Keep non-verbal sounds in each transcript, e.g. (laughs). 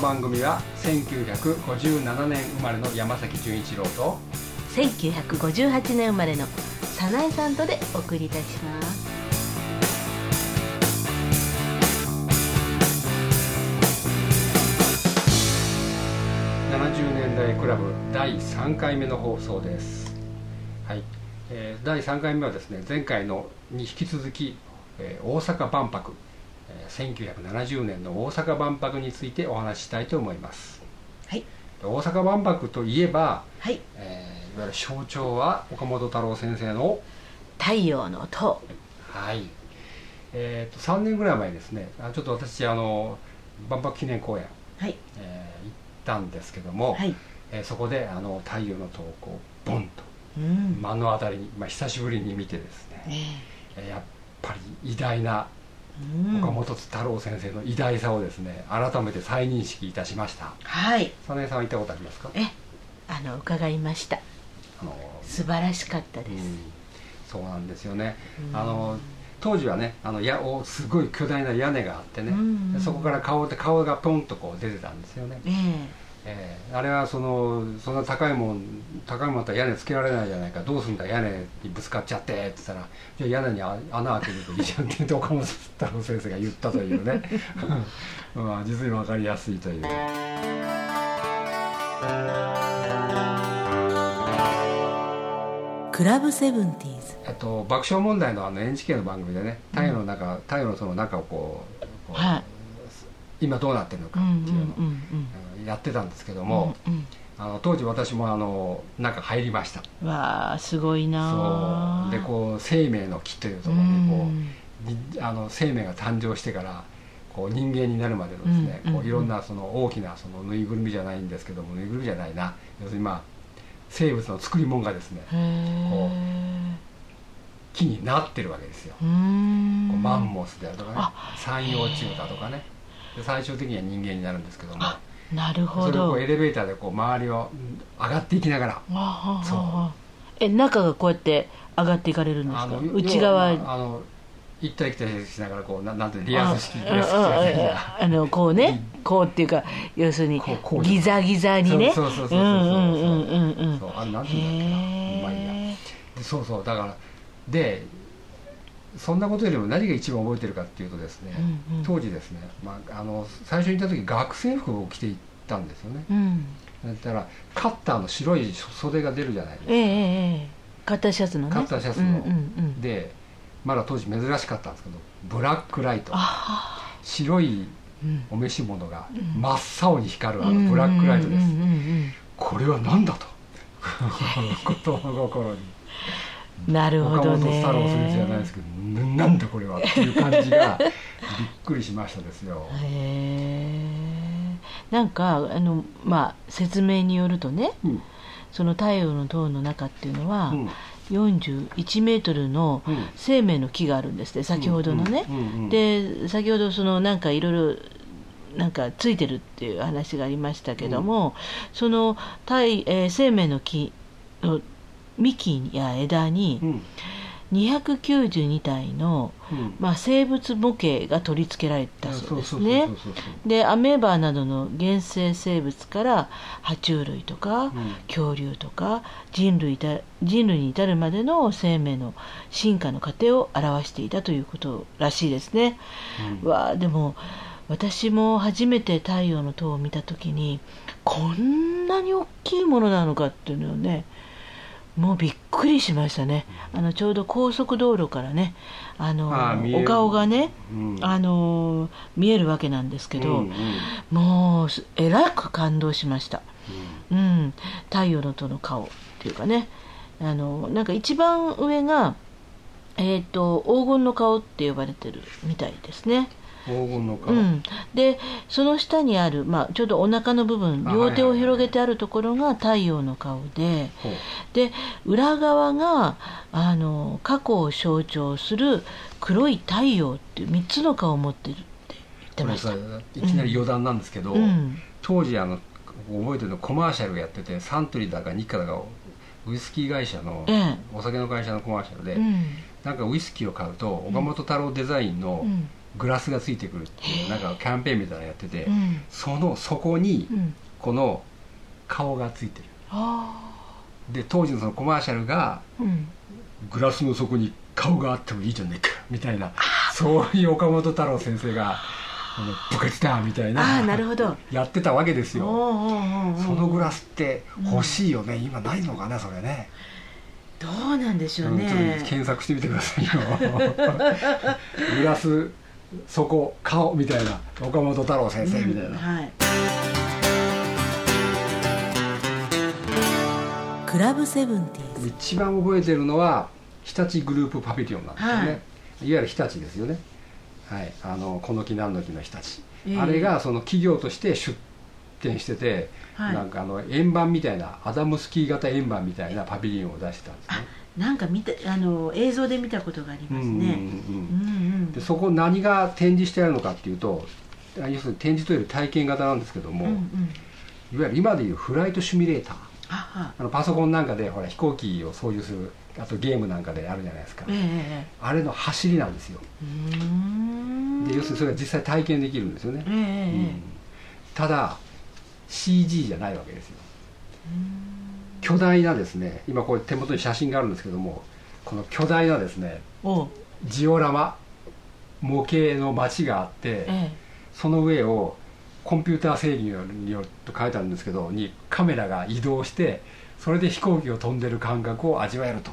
番組は1957年生まれの山崎純一郎と1958年生まれの早苗さんとでお送りいたします。70年代クラブ第3回目の放送です。はい、えー第3回目はですね前回のに引き続き、えー大阪万博、えー1970年の大阪万博についてお話ししたいと思います。はい。大阪万博といえば、はい。えーいわゆる象徴は岡本太郎先生の太陽の塔。はい。えー、と3年ぐらい前にですね。あちょっと私あの万博記念公演、はい。えー行ったんですけども、はい。えーそこであの太陽の塔をこうボンとうん。目の当たりに、まあ、久しぶりに見てですね、え。えーやっぱり偉大な岡本太郎先生の偉大さをですね改めて再認識いたしました。はい。早苗さんは行ったことありますか？えあの伺いました。あの素晴らしかったです、うん。そうなんですよね。うん。あの当時はねあのやおすごい巨大な屋根があってね、うん。でそこから顔で顔がポンとこう出てたんですよね、ええ。ーあれはそのそんな高いもん高いもんだったら屋根つけられないじゃないか。どうすんだ屋根にぶつかっちゃってって言ったらじゃあ屋根にあ穴開けるといいじゃんって言って岡本太郎先生が言ったというね。ま (laughs) あ実に分かりやすいという。えクラブセブンティーズ。えっと爆笑問題のあの NHK の番組でね太陽の中、太陽のその中をこうこうはい。今どうなってるのかうんっていうの。をうんうんあのやってたんですけどうんも、うん。あの当時私もあの中入りました。うんわあすごいそなう。でこう生命の木というところにこう、にあの生命が誕生してからこう人間になるまでのですね、うんこういろんなその大きなそのぬいぐるみじゃないんですけどもぬいぐるみじゃないな。要するにまあ生物の作り物がですねへえ木になってるわけですよ、マンモスであるとかねあ三葉虫だとかね。で最終的には人間になるんですけども。あなるほそれをこどうエレベーターでこう周りをうん上がっていきながら。そう。はえ中がこうやって上がっていかれるんですか？の内側まああの行ったり来たりしながらこうななんてリアス式リアス式あのこうねこうっていうか要するにギザギザにね。そうそうそうそうそううんうそうあれなんていうんだっけな。まあいいや。そうそうだからでそんなことよりも何が一番覚えてるかっていうとですね、うんうん。当時ですね、まあ、あの最初に行った時学生服を着て行ったんですよね。えうん。だったらカッターの白い袖が出るじゃないですか、ええええええ。カッターシャツのね。カッターシャツの。うんうんうん。でまだ当時珍しかったんですけどブラックライト。あ白いうんお召し物がうん。真っ青に光るあのブラックライトです、これは何だと。(laughs) 子供心に。うんなるほ岡どね。本太郎先生じゃないですけどななんだこれはっていう感じが (laughs) びっくりしましたですよ。へえなんかあのまあ説明によるとねうん。その太陽の塔の中っていうのは、うん。41メートルのうん。生命の木があるんですね先ほどのね、うんうんうんで先ほどそのなんかいろいろなんかついてるっていう話がありましたけども、その太、えー生命の木の幹や枝にうん。292体の、うん。まあ、生物模型が取り付けられたそうですね。でアメーバなどの原生生物から爬虫類とか、うん。恐竜とか人類た人類に至るまでの生命の進化の過程を表していたということらしいですね。うん。わあでも私も初めて太陽の塔を見た時にこんなに大きいものなのかっていうのをねもうびっくりしましたね。あのちょうど高速道路からねあのお顔がねうん。あの見えるわけなんですけど、うんうん。もうえらく感動しました。うん。うん、太陽の塔の顔っていうかね。あのなんか一番上が、えー、と黄金の顔って呼ばれてるみたいですね、黄金の顔うん、でその下にある、まあ、ちょうどお腹の部分あ両手を広げてあるところが太陽の顔でで裏側があの過去を象徴する黒い太陽っていう3つの顔を持ってるって言ってました。さいきなり余談なんですけど、うん。当時あの覚えてるのコマーシャルやっててサントリーだか日課だかウイスキー会社の、ええ。お酒の会社のコマーシャルで、うん。なんかウイスキーを買うと岡本太郎デザインの、うんグラスがついてくるっていうなんかキャンペーンみたいなのやってて、うん。その底にうん。この顔がついてる。あで当時のそのコマーシャルがあうん。グラスの底に顔があってもいいじゃねえかみたいなそういう岡本太郎先生が「あの部活だ」みたいなああなるほど。やってたわけですよ。そのグラスって欲しいよね、今ないのかなそれね。どうなんでしょううん検索してみてくださいよ。(laughs) グラス底顔みたいな岡本太郎先生みたいな、うんはい。クラブセブンティーズ。一番覚えてるのは日立グループパビリオンなんですよね、はい。い、わゆる日立ですよね。はい。あのこの木何の木の日立、ええ。あれがその企業として出店してて、はい。なんかあの円盤みたいなアダムスキー型円盤みたいなパビリオンを出してたんですねなんか見たあの映像で見たことがありますね。でそこ何が展示してあるのかっていうと要するに展示というより体験型なんですけども、うんうん。いわゆる今でいうフライトシミュレーター。あはあ。のパソコンなんかでほら飛行機を操縦するあとゲームなんかであるじゃないですか、ええあれの走りなんですよ。で要するにそれが実際体験できるんですよね、ええええ。うん。ただ CG じゃないわけですよ巨大なですね今これ手元に写真があるんですけどもこの巨大なですねジオラマ模型の街があって、えその上をコンピューター制御によると書いてあるんですけどにカメラが移動してそれで飛行機を飛んでる感覚を味わえると。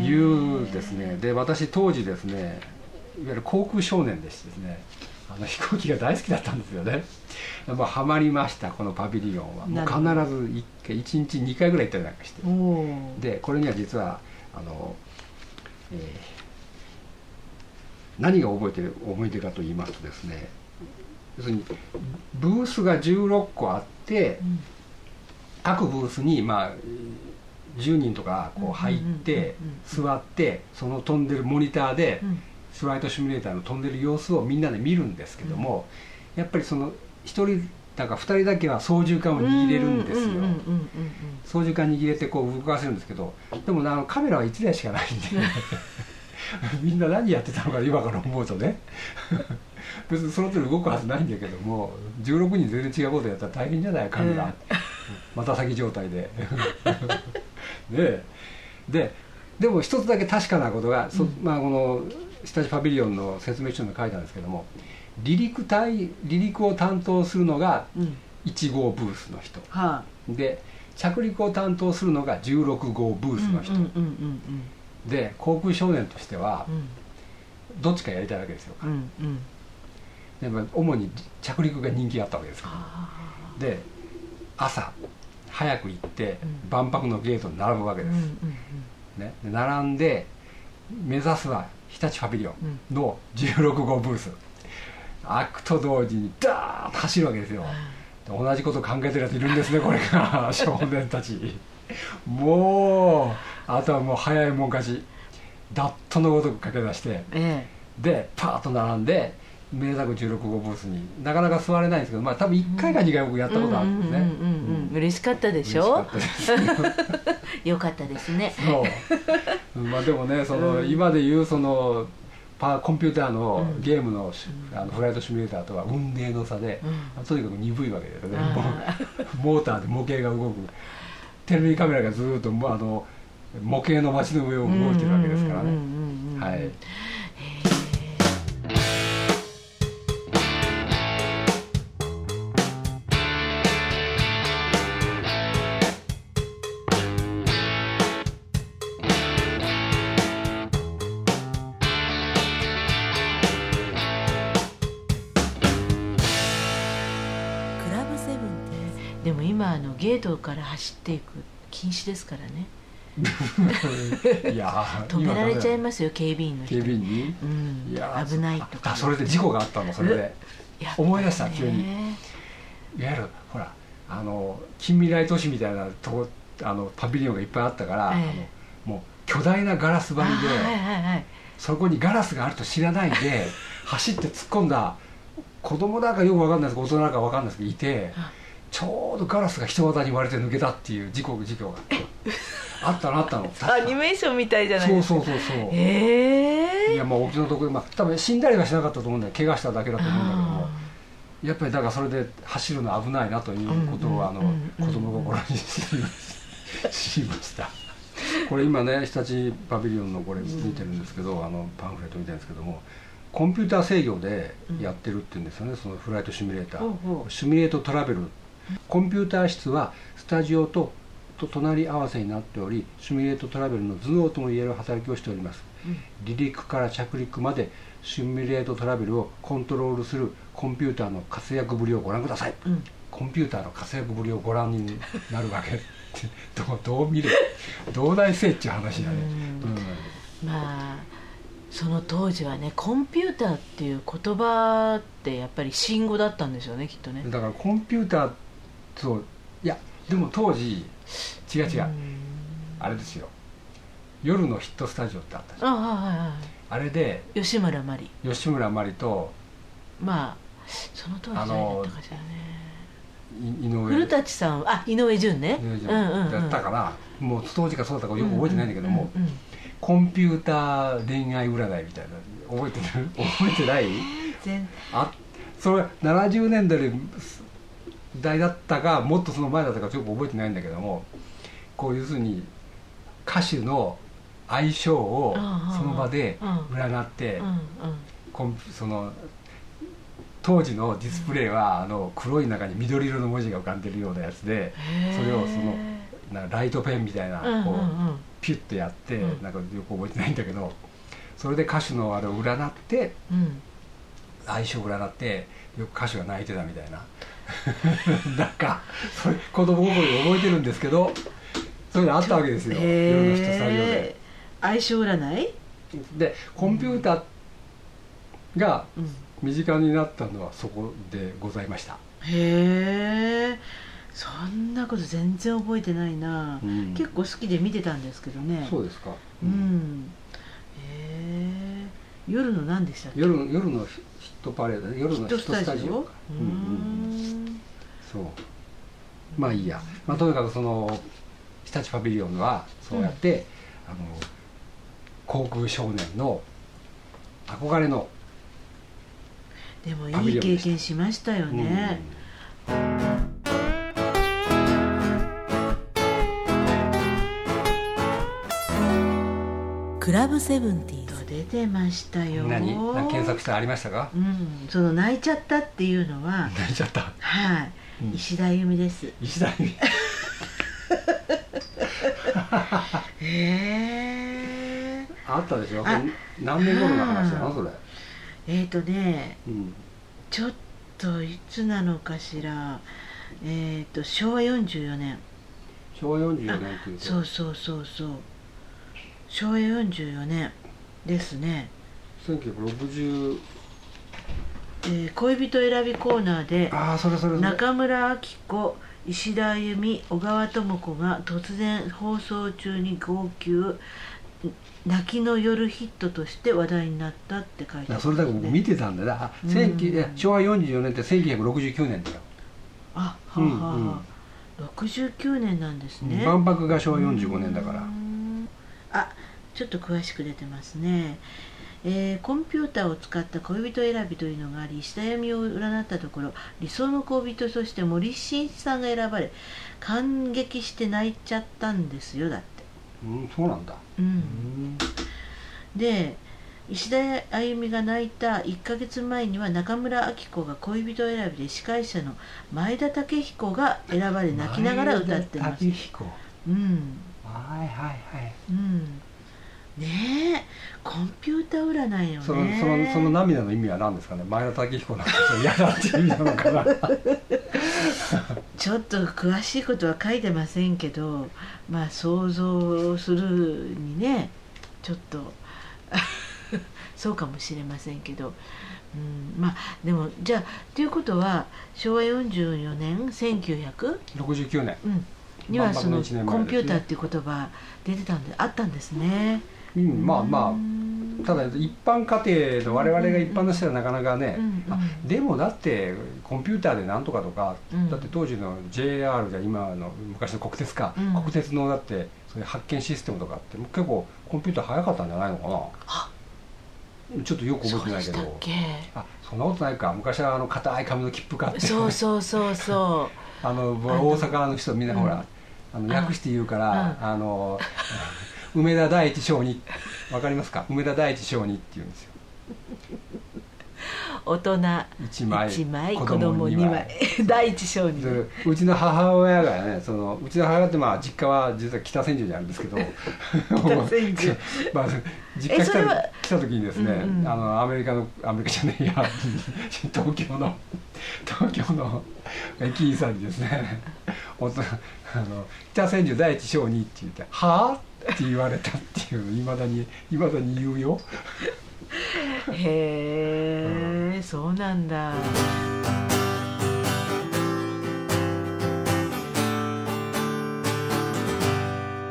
いうですね。で私当時ですねいわゆる航空少年でしてですねあの飛行機が大好きだったんですよね。もうハマりましたこのパビリオンは。もう必ず1回1日2回ぐらい行ったりなんかして。でこれには実はあの、えー何が覚えてる思い出かと言いますとですね要するにブースが16個あってうん。各ブースにまあ10人とかこう入って座ってその飛んでるモニターでうんフライトシミュレーターの飛んでる様子をみんなで見るんですけどもやっぱりその1人だか2人だけは操縦桿を握れるんですよ。操縦桿握れてこう動かせるんですけどでもあのカメラは1台しかないんで (laughs) みんな何やってたのか今から思うとね。(laughs) 別にその通り動くはずないんだけども16人全然違うことやったら大変じゃないカメラ、また先状態で。(laughs) ねえ。ででも一つだけ確かなことが、そまあ、この下地パビリオンの説明書に書いてあるんですけども離陸隊離陸を担当するのがうん。うん1号ブースの人。はで着陸を担当するのが16号ブあースの人、うんうんうんで航空少年としてはうん。うんどっちかやりたいわけですよ、うんうん。うんでまあ主に着陸が人気あったわけですからあ。で朝早く行ってうん。万博のゲートに並ぶわけです、ね、で並んで目指すは日立パビリオンの16号ブース。開くと同時にダーッと走るわけですよ。で同じこと考えてるやついるんですねこれが。(laughs) 少年たち。もうあとはもう早いもん勝ち。ダットのごとく駆け出して。え。でパーッと並んで名作16号ブースになかなか座れないんですけどまあ多分1回か2回僕やったことあるんですね。うんうんうんうん嬉しかったでしょ嬉しかったですよかったですねそうまあでもねその、今でいうそのパコンピューターのゲームの,、あのフライトシミュレーターとは運命の差で、うんとにかく鈍いわけですよねモーターで模型が動くテレビカメラがずっともうあの模型の街の上を動いてるわけですからねはい今あのゲートから走っていく禁止ですからね。(laughs) いやー止められちゃい今ますよ警備員の人。警備員に？うん。いやー危ないとかあそれで事故があったのそれで。思い出した急に。いわゆるほらあの近未来都市みたいなとこあのパビリオンがいっぱいあったから、えもう巨大なガラス張りで、あはいはいはい。そこにガラスがあると知らないで走って突っ込んだ子供なんかよくわかんないですけど大人なんかわかんないですけどいてあちょうどガラスが人肌に割れて抜けたっていう事故事故が。あったのあったの。(laughs) アニメーションみたいじゃないそうですか。そうそうそうへえいやまあ沖のところまあ多分死んだりはしなかったと思うんだよ怪我しただけだと思うんだけどもやっぱりだからそれで走るの危ないなということをあの子供心に知りました。(laughs) これ今ね日立パビリオンのこれ見てるんですけどあのパンフレット見てるんですけどもコンピューター制御でやってるっていうんですよねそのフライトシミュレーター。シミュレートトラベルコンピューター室はスタジオとと隣り合わせになっておりシミュレートトラベルの頭脳ともいえる働きをしております。離陸から着陸までシミュレートトラベルをコントロールするコンピューターの活躍ぶりをご覧ください、うん。コンピューターの活躍ぶりをご覧になるわけどう (laughs) どう見るどう大せいっていう話だね、うん。まあその当時はねコンピューターっていう言葉ってやっぱり新語だったんでしょうねきっとね。うんだからコンピューターそう。いやでも当時違う違う、ん。あれですよ。夜のヒットスタジオってあったじゃん。あはいはいはあれでい吉村麻里。吉村麻里とまあその当時誰だったかしらね。い井上。古舘さんあ井上順ね。井上順うんうんうんだったから、もう当時からそうだったかよく覚えてないんだけども、コンピューター恋愛占いみたいな。覚えてる？覚えてない？全あそれ70年代代だったかもっとその前だったかちょっと覚えてないんだけどもこう要するに歌手の相性をその場でうん。占ってその当時のディスプレイはあの黒い中に緑色の文字が浮かんでるようなやつでそれをそのなライトペンみたいなこううん。ピュッてやってうん。なんかよく覚えてないんだけどそれで歌手のあれを占ってうん。相性を占ってよく歌手が泣いてたみたいななんかそれ子供心に覚えてるんですけどそういうのあったわけですよ。へー。夜の人スタジオで。相性占い？でコンピューターがうん。身近になったのはそこでございました、へえそんなこと全然覚えてないな、うん。結構好きで見てたんですけどね。そうですか、うん。へえ夜の何でしたっけ？夜の夜のヒットパレードね夜のヒットススタジオ？うんうんそう。まあいいや、まあ、とにかくその日立パビリオンはそうやって、あの航空少年の憧れの、でもいい経験しましたよね、クラブセブンティー出てましたよ。うん何何検索してありましたか？うん。その泣いちゃったっていうのは泣いちゃった。はい、うん石田由美です。石田美。へえあったでしょ？あ。何年頃の話だなそれ、えっ、ー、とねうん、ちょっといつなのかしら。えっ、ー、と昭和44年。昭和44年っていうと。そうそうそうそう。昭和44年ですね、1960えー恋人選びコーナーで中村明子石田あゆみ小川智子が突然放送中に号泣泣きの夜ヒットとして話題になったって書いてある、いやそれだけ僕見てたんだよ。あうん。19いや昭和44年って1969年だよ、あはあはあ、はあ69年なんですね。万博が昭和45年だから。うん。あちょっと詳しく出てますね、えーコンピューターを使った恋人選びというのがあり下読みを占ったところ理想の恋人として森進一さんが選ばれ感激して泣いちゃったんですよだって。うんそうなんだ。ううん。んで石田あゆみが泣いた1ヶ月前には中村明子が恋人選びで司会者の前田武彦が選ばれ泣きながら歌ってま武す彦。うん。はいはいはい。うん。ねえコンピューター占いよね。そのそのその涙の意味は何ですかね？前田武彦なんか嫌だっていう意味なのかな？ちょっと詳しいことは書いてませんけどまあ想像するにねちょっと (laughs) そうかもしれませんけど、うん、まあでもじゃあということは昭和44年1900、69年。うん、にはそのコンピューターっていう言葉出てたんであったんですね。うんまあまうんあただ一般家庭の我々が一般の人はなかなかね、あでもだってコンピューターでなんとかとか、うん。だって当時の JR じゃ今の昔の国鉄か、うん。国鉄のだってそういう発見システムとかって結構コンピューター早かったんじゃないのかあ。なちょっとよく覚えてないけど。あそんなことないか。昔はあの硬い紙の切符買って。そうそうそうそ (laughs) あのの大阪の人みんなほら、あのあ訳して言うから、うん。あの梅田第一小児。わかりますか？梅田第一小児って言うんですよ。う (laughs) 大人一枚。1枚子子供供2二枚。枚第一小児。うちの母親がねそのうちの母親ってまあ実家は実は北千住にあるんですけど。(laughs) 北千住。(laughs) まあ実家来た来た時にですね、うんうん。あのアメリカのアメリカじゃねえや。東京の東京の駅員さんにですね北千住第一小児って言って「はあ?」って言われたっていうのいまだにいまだに言うよ。へえ、そうなんだ。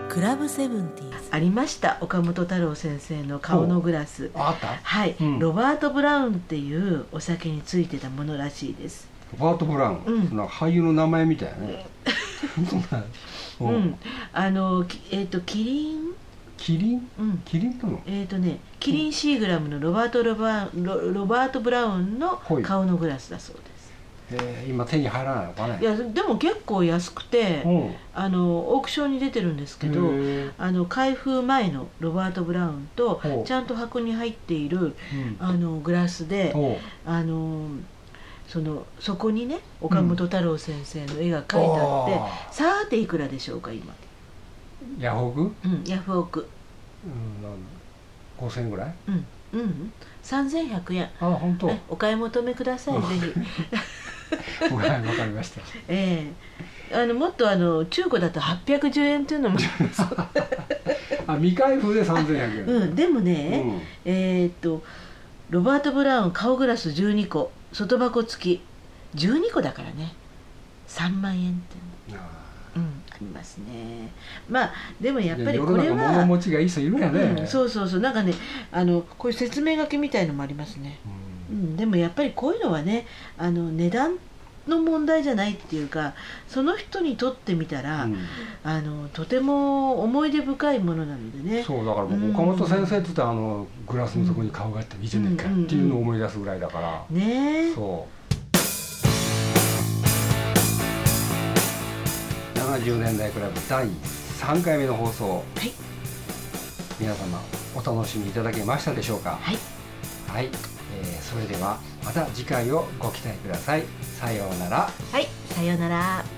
クラブセブンティーありました岡本太郎先生の顔のグラス。ああった？はい、うん。ロバート・ブラウンっていうお酒についてたものらしいです。ロバート・ブラウン、うん。なんか俳優の名前みたいなね。そんなう、ん。あのきえっ、とキリン？キリン？うん。キリンとの？えっ、とねキリンシーグラムのロバートロバロロバート・ブラウンのはい。顔のグラスだそうです、えー今手に入らないのかね。いやでも結構安くて、うん。あのオークションに出てるんですけどあの開封前のロバート・ブラウンとちゃんと箱に入っているうん。あのグラスでほあのそのそこにね岡本太郎先生の絵が描いてあって、あさーていくらでしょうか今、ーヤフオク？うん、ヤフオク。うんなん5000円ぐらい？うんうん。3100円。あ本当？えお買い求めくださいぜひ。(laughs) わかりました。(laughs) ええ。あのもっとあの中古だと810円っていうのも、(laughs) あ未開封で3100円。うん、でもうね、ん。えーっとロバート・ブラウン顔グラス12個外箱付き。12個だからね。3万円ってあうんありますね。まあでもやっーぱりこれは物持ちがいい人いるやね、うん、そうそうそう。なんかねあのこういう説明書きみたいのもありますね、ううんん、でもやっぱりこういうのはねあの値段の問題じゃないっていうかその人にとってみたら、うん。あのとても思い出深いものなのでね。そうだからうん。岡本先生って言ったらあのグラスの底に顔があっていいじゃねえかっていうのを思い出すぐらいだから、ね。えそう。70年代クラブ第3回目の放送はい。皆様お楽しみいただけましたでしょうか？はい。はい、えーそれではまた次回をご期待ください。さようなら。はいさようなら。